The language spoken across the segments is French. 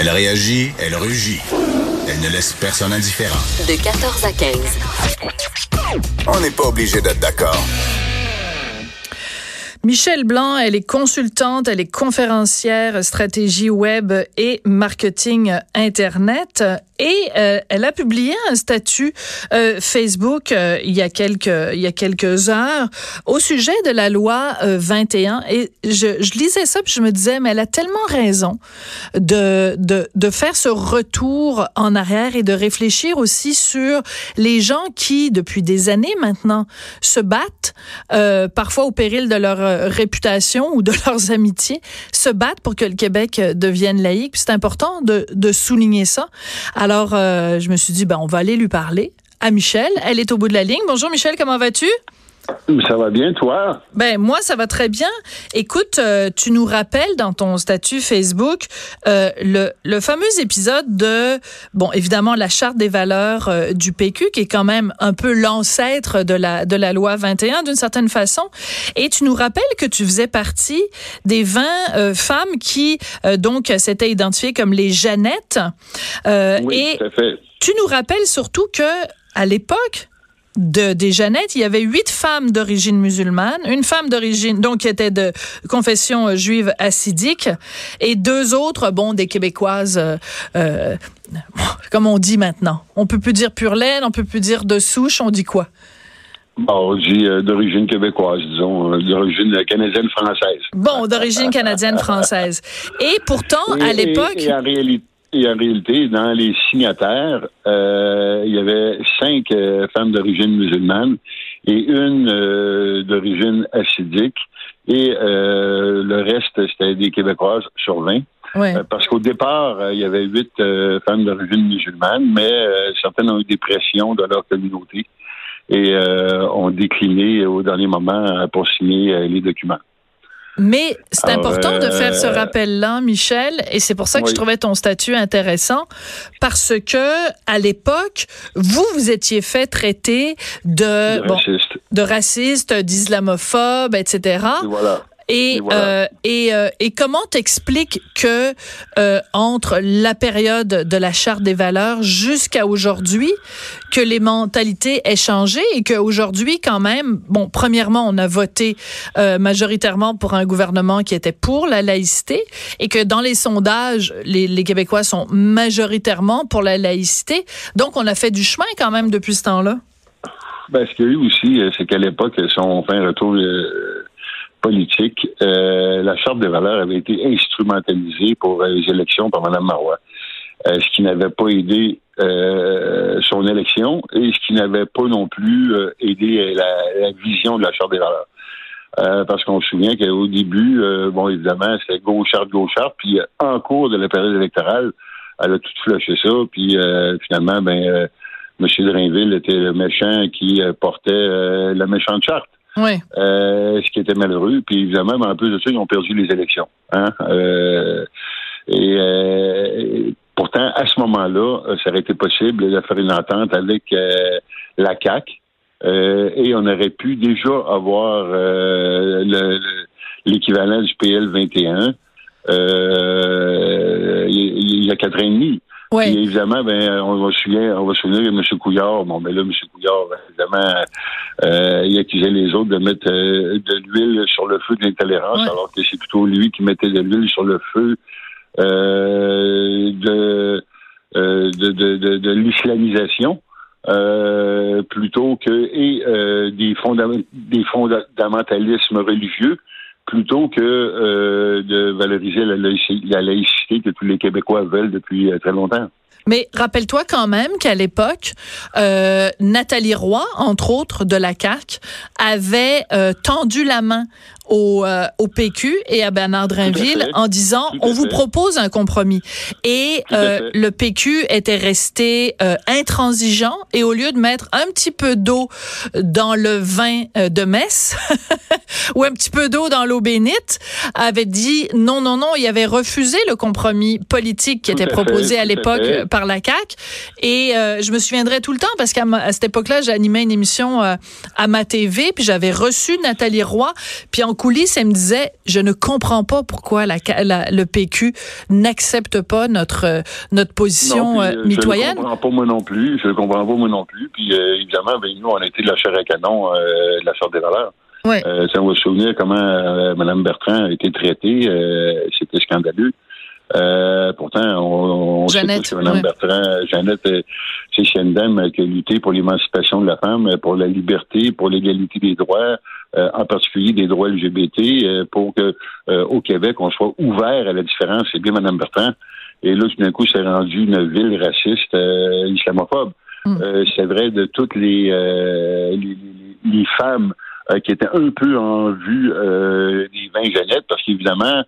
Elle réagit, elle rugit. Elle ne laisse personne indifférent. De 14 à 15. On n'est pas obligé d'être d'accord. Michelle Blanc, elle est consultante, elle est conférencière stratégie web et marketing Internet. Et euh, elle a publié un statut euh, Facebook euh, il y a quelques il y a quelques heures au sujet de la loi 21 et je, je lisais ça puis je me disais mais elle a tellement raison de, de de faire ce retour en arrière et de réfléchir aussi sur les gens qui depuis des années maintenant se battent parfois au péril de leur réputation ou de leurs amitiés se battent pour que le Québec devienne laïque c'est important de de souligner ça alors, euh, je me suis dit, ben, on va aller lui parler à Michel. Elle est au bout de la ligne. Bonjour Michel, comment vas-tu? Ça va bien, toi? Ben moi, ça va très bien. Écoute, euh, tu nous rappelles dans ton statut Facebook euh, le, le, fameux épisode de, bon, évidemment, la charte des valeurs du PQ, qui est quand même un peu l'ancêtre de la, de la loi 21 d'une certaine façon. Et tu nous rappelles que tu faisais partie des 20 femmes qui, donc, s'étaient identifiées comme les Jeannettes. oui, et tout à fait. Tu nous rappelles surtout que à l'époque, de, des Jeannettes, il y avait huit femmes d'origine musulmane, une femme d'origine, donc qui était de confession euh, juive assidique, et deux autres, bon, des Québécoises, euh, euh, comme on dit maintenant. On peut plus dire pure laine, on peut plus dire de souche, on dit quoi? Bon, on dit d'origine québécoise, disons, d'origine canadienne-française. Bon, d'origine canadienne-française. Et pourtant, à l'époque... en réalité, et en réalité, dans les signataires, euh, il y avait cinq euh, femmes d'origine musulmane et une euh, d'origine assidique. Et le reste, c'était des Québécoises sur 20. parce qu'au départ, il y avait huit femmes d'origine musulmane, mais certaines ont eu des pressions dans leur communauté et ont décliné au dernier moment pour signer les documents. Mais c'est important de faire ce rappel-là, Michel, et c'est pour ça que je trouvais ton statut intéressant, parce que à l'époque, vous vous étiez fait traiter de de raciste, d'islamophobe, etc. voilà. Et, euh, et, euh, et, comment t'expliques que euh, entre la période de la charte des valeurs jusqu'à aujourd'hui, que les mentalités aient changé et qu'aujourd'hui, quand même, bon, premièrement, on a voté majoritairement pour un gouvernement qui était pour la laïcité et que dans les sondages, les, les Québécois sont majoritairement pour la laïcité. Donc, on a fait du chemin quand même depuis ce temps-là. Ben, ce qu'il y a eu aussi, c'est qu'à l'époque, si on fait un retour politique, euh, la Charte des valeurs avait été instrumentalisée pour les élections par Mme Marois. Euh, ce qui n'avait pas aidé euh, son élection et ce qui n'avait pas non plus aidé la, vision de la Charte des valeurs. parce qu'on se souvient qu'au début, bon, évidemment, c'était gauche-charte, gauche-charte, puis en cours de la période électorale, elle a tout flushé ça, puis finalement, ben, M. Drainville était le méchant qui portait la méchante charte. Oui. Euh, ce qui était malheureux. Puis évidemment, en plus de ça, ils ont perdu les élections. Hein? Euh, et euh, pourtant, à ce moment-là, ça aurait été possible de faire une entente avec la CAC. et on aurait pu déjà avoir l'équivalent du PL 21 il y a quatre ans et demi. Oui. évidemment, ben, on va souvenir, on va souvenir de M. Couillard. Bon, ben là, M. Couillard, ben, évidemment, euh, il accusait les autres de mettre euh, de l'huile sur le feu de l'intolérance, alors que c'est plutôt lui qui mettait de l'huile sur le feu euh, de, euh, de, de, de, de l'islamisation. Euh, plutôt que et euh, des, des fondamentalismes religieux plutôt que euh, de valoriser la, laïcité que tous les Québécois veulent depuis euh, très longtemps. Mais rappelle-toi quand même qu'à l'époque, euh, Nathalie Roy, entre autres de la CAQ, avait tendu la main au, euh, au PQ et à Bernard Drinville en disant on vous propose un compromis. Et euh, le PQ était resté euh, intransigeant et au lieu de mettre un petit peu d'eau dans le vin de Metz ou un petit peu d'eau dans l'eau bénite, avait dit non, non, non, il avait refusé le compromis politique qui était proposé à l'époque par la CAQ. Et je me souviendrai tout le temps parce qu'à cette époque-là, j'animais une émission à ma TV, puis j'avais reçu Nathalie Roy, puis en coulisses, elle me disait, je ne comprends pas pourquoi la, le PQ n'accepte pas notre notre position euh, mitoyenne. Je ne comprends pas moi non plus, je ne comprends pas moi non plus, puis euh, évidemment, ben, nous, on a été de la chair à canon euh, de la sorte des valeurs. Ouais. Euh, ça, on va se souvenir comment Mme Bertrand a été traitée, c'était scandaleux. Euh, pourtant, on, on Jeannette, sait que Mme Bertrand, Jeannette, c'est une dame qui a lutté pour l'émancipation de la femme, pour la liberté, pour l'égalité des droits, euh, en particulier des droits LGBT, euh, pour que euh, au Québec, on soit ouvert à la différence. C'est bien Mme Bertrand. Et là, tout d'un coup, c'est rendu une ville raciste, islamophobe. Mm. c'est vrai de toutes les, les, les, femmes qui étaient un peu en vue des 20 Jeannette, parce qu'évidemment,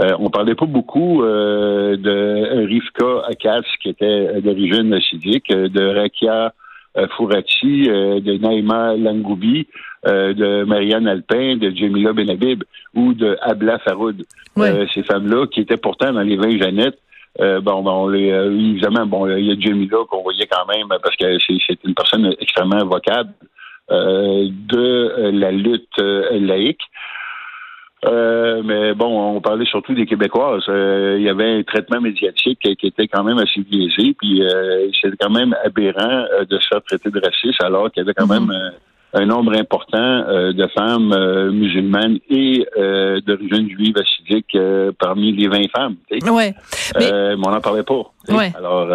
euh, on parlait pas beaucoup euh, de Rivka Akas, qui était d'origine assidique, euh, de Rakia Fourati, de Naïma Langoubi, de Marianne Alpin, de Jamila Benabib ou de Abla Faroud. ces femmes-là qui étaient pourtant dans les 20 Jeannettes. bon, bon les, évidemment, bon, il y a Jamila qu'on voyait quand même parce que c'est une personne extrêmement vocable de la lutte laïque. Euh, mais bon, on parlait surtout des Québécoises. Euh, il y avait un traitement médiatique qui était quand même assez biaisé, puis euh, c'était quand même aberrant de se faire traiter de raciste alors qu'il y avait quand mhm. même un nombre important de femmes musulmanes et d'origine juive assidique parmi les 20 femmes. Ouais. Mais... on n'en parlait pas. Alors,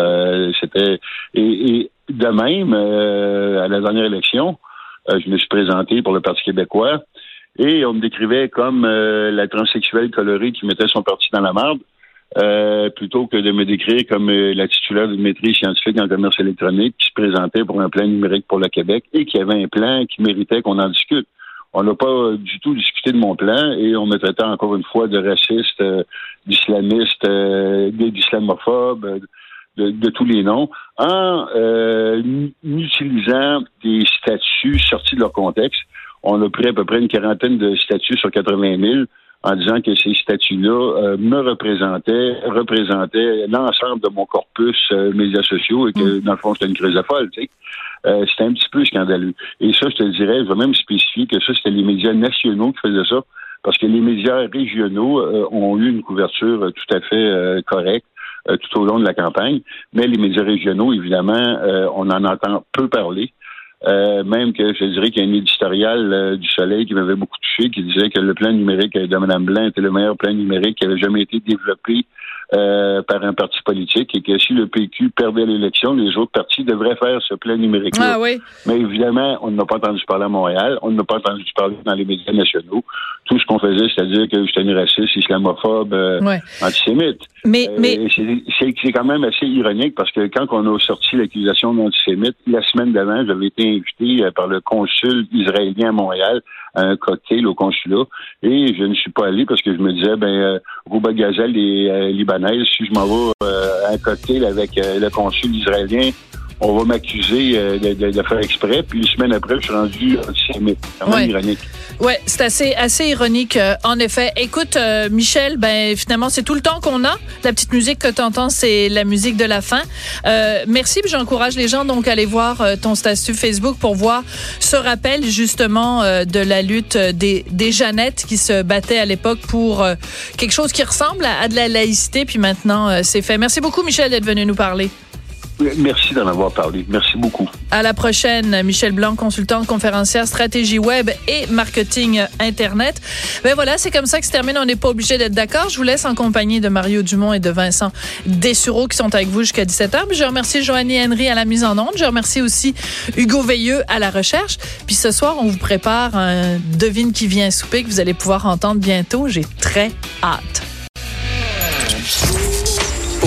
c'était... Et, de même, à la dernière élection, je me suis présenté pour le Parti québécois. Et on me décrivait comme euh, la transsexuelle colorée qui mettait son parti dans la marde, euh, plutôt que de me décrire comme euh, la titulaire d'une maîtrise scientifique en commerce électronique qui se présentait pour un plan numérique pour le Québec et qui avait un plan qui méritait qu'on en discute. On n'a pas du tout discuté de mon plan et on me traitait encore une fois de raciste, d'islamiste, d'islamophobe, de, de, tous les noms, en utilisant des statuts sortis de leur contexte on a pris à peu près une quarantaine de statuts sur 80 000 en disant que ces statuts-là euh, me représentaient, représentaient l'ensemble de mon corpus euh, médias sociaux et que, mm. dans le fond, c'était une crise folle, tu sais. Euh, c'était un petit peu scandaleux. Et ça, je te le dirais, je vais même spécifier que ça, c'était les médias nationaux qui faisaient ça, parce que les médias régionaux ont eu une couverture tout à fait correcte tout au long de la campagne, mais les médias régionaux, évidemment, on en entend peu parler. Euh, même que je dirais qu'il y a un éditorial euh, du Soleil qui m'avait beaucoup touché, qui disait que le plan numérique de Mme Blanc était le meilleur plan numérique qui avait jamais été développé euh, par un parti politique et que si le PQ perdait l'élection, les autres partis devraient faire ce plan numérique. Ah, oui. Mais évidemment, on n'a pas entendu parler à Montréal, on n'a pas entendu parler dans les médias nationaux. Tout ce qu'on faisait, c'est-à-dire que j'étais un raciste, islamophobe, antisémite. Mais, mais... c'est quand même assez ironique parce que quand on a sorti l'accusation d'antisémite, la semaine d'avant, j'avais été invité euh, par le consul israélien à Montréal à un cocktail au consulat et je ne suis pas allé parce que je me disais, ben, euh, Rouba Gazelle est euh, si je m'en vais à un cocktail avec le consul israélien, on va m'accuser de, de, faire exprès, puis une semaine après, je suis rendu antisémite. C'est même ironique. Ouais, c'est assez assez ironique euh, en effet. Écoute euh, Michel, ben finalement c'est tout le temps qu'on a. La petite musique que tu entends, c'est la musique de la fin. Euh, merci, j'encourage les gens donc à aller voir euh, ton statut Facebook pour voir ce rappel justement de la lutte des des Jeannettes qui se battaient à l'époque pour quelque chose qui ressemble à, à, de la laïcité puis maintenant c'est fait. Merci beaucoup Michel d'être venu nous parler. Merci d'en avoir parlé. Merci beaucoup. À la prochaine, Michel Blanc, consultante conférencière stratégie web et marketing Internet. Ben voilà, c'est comme ça que se termine. On n'est pas obligé d'être d'accord. Je vous laisse en compagnie de Mario Dumont et de Vincent Dessureau qui sont avec vous jusqu'à 17h. Je remercie Joannie Henry à la mise en onde. Je remercie aussi Hugo Veilleux à la recherche. Puis ce soir, on vous prépare un devine qui vient souper que vous allez pouvoir entendre bientôt. J'ai très hâte.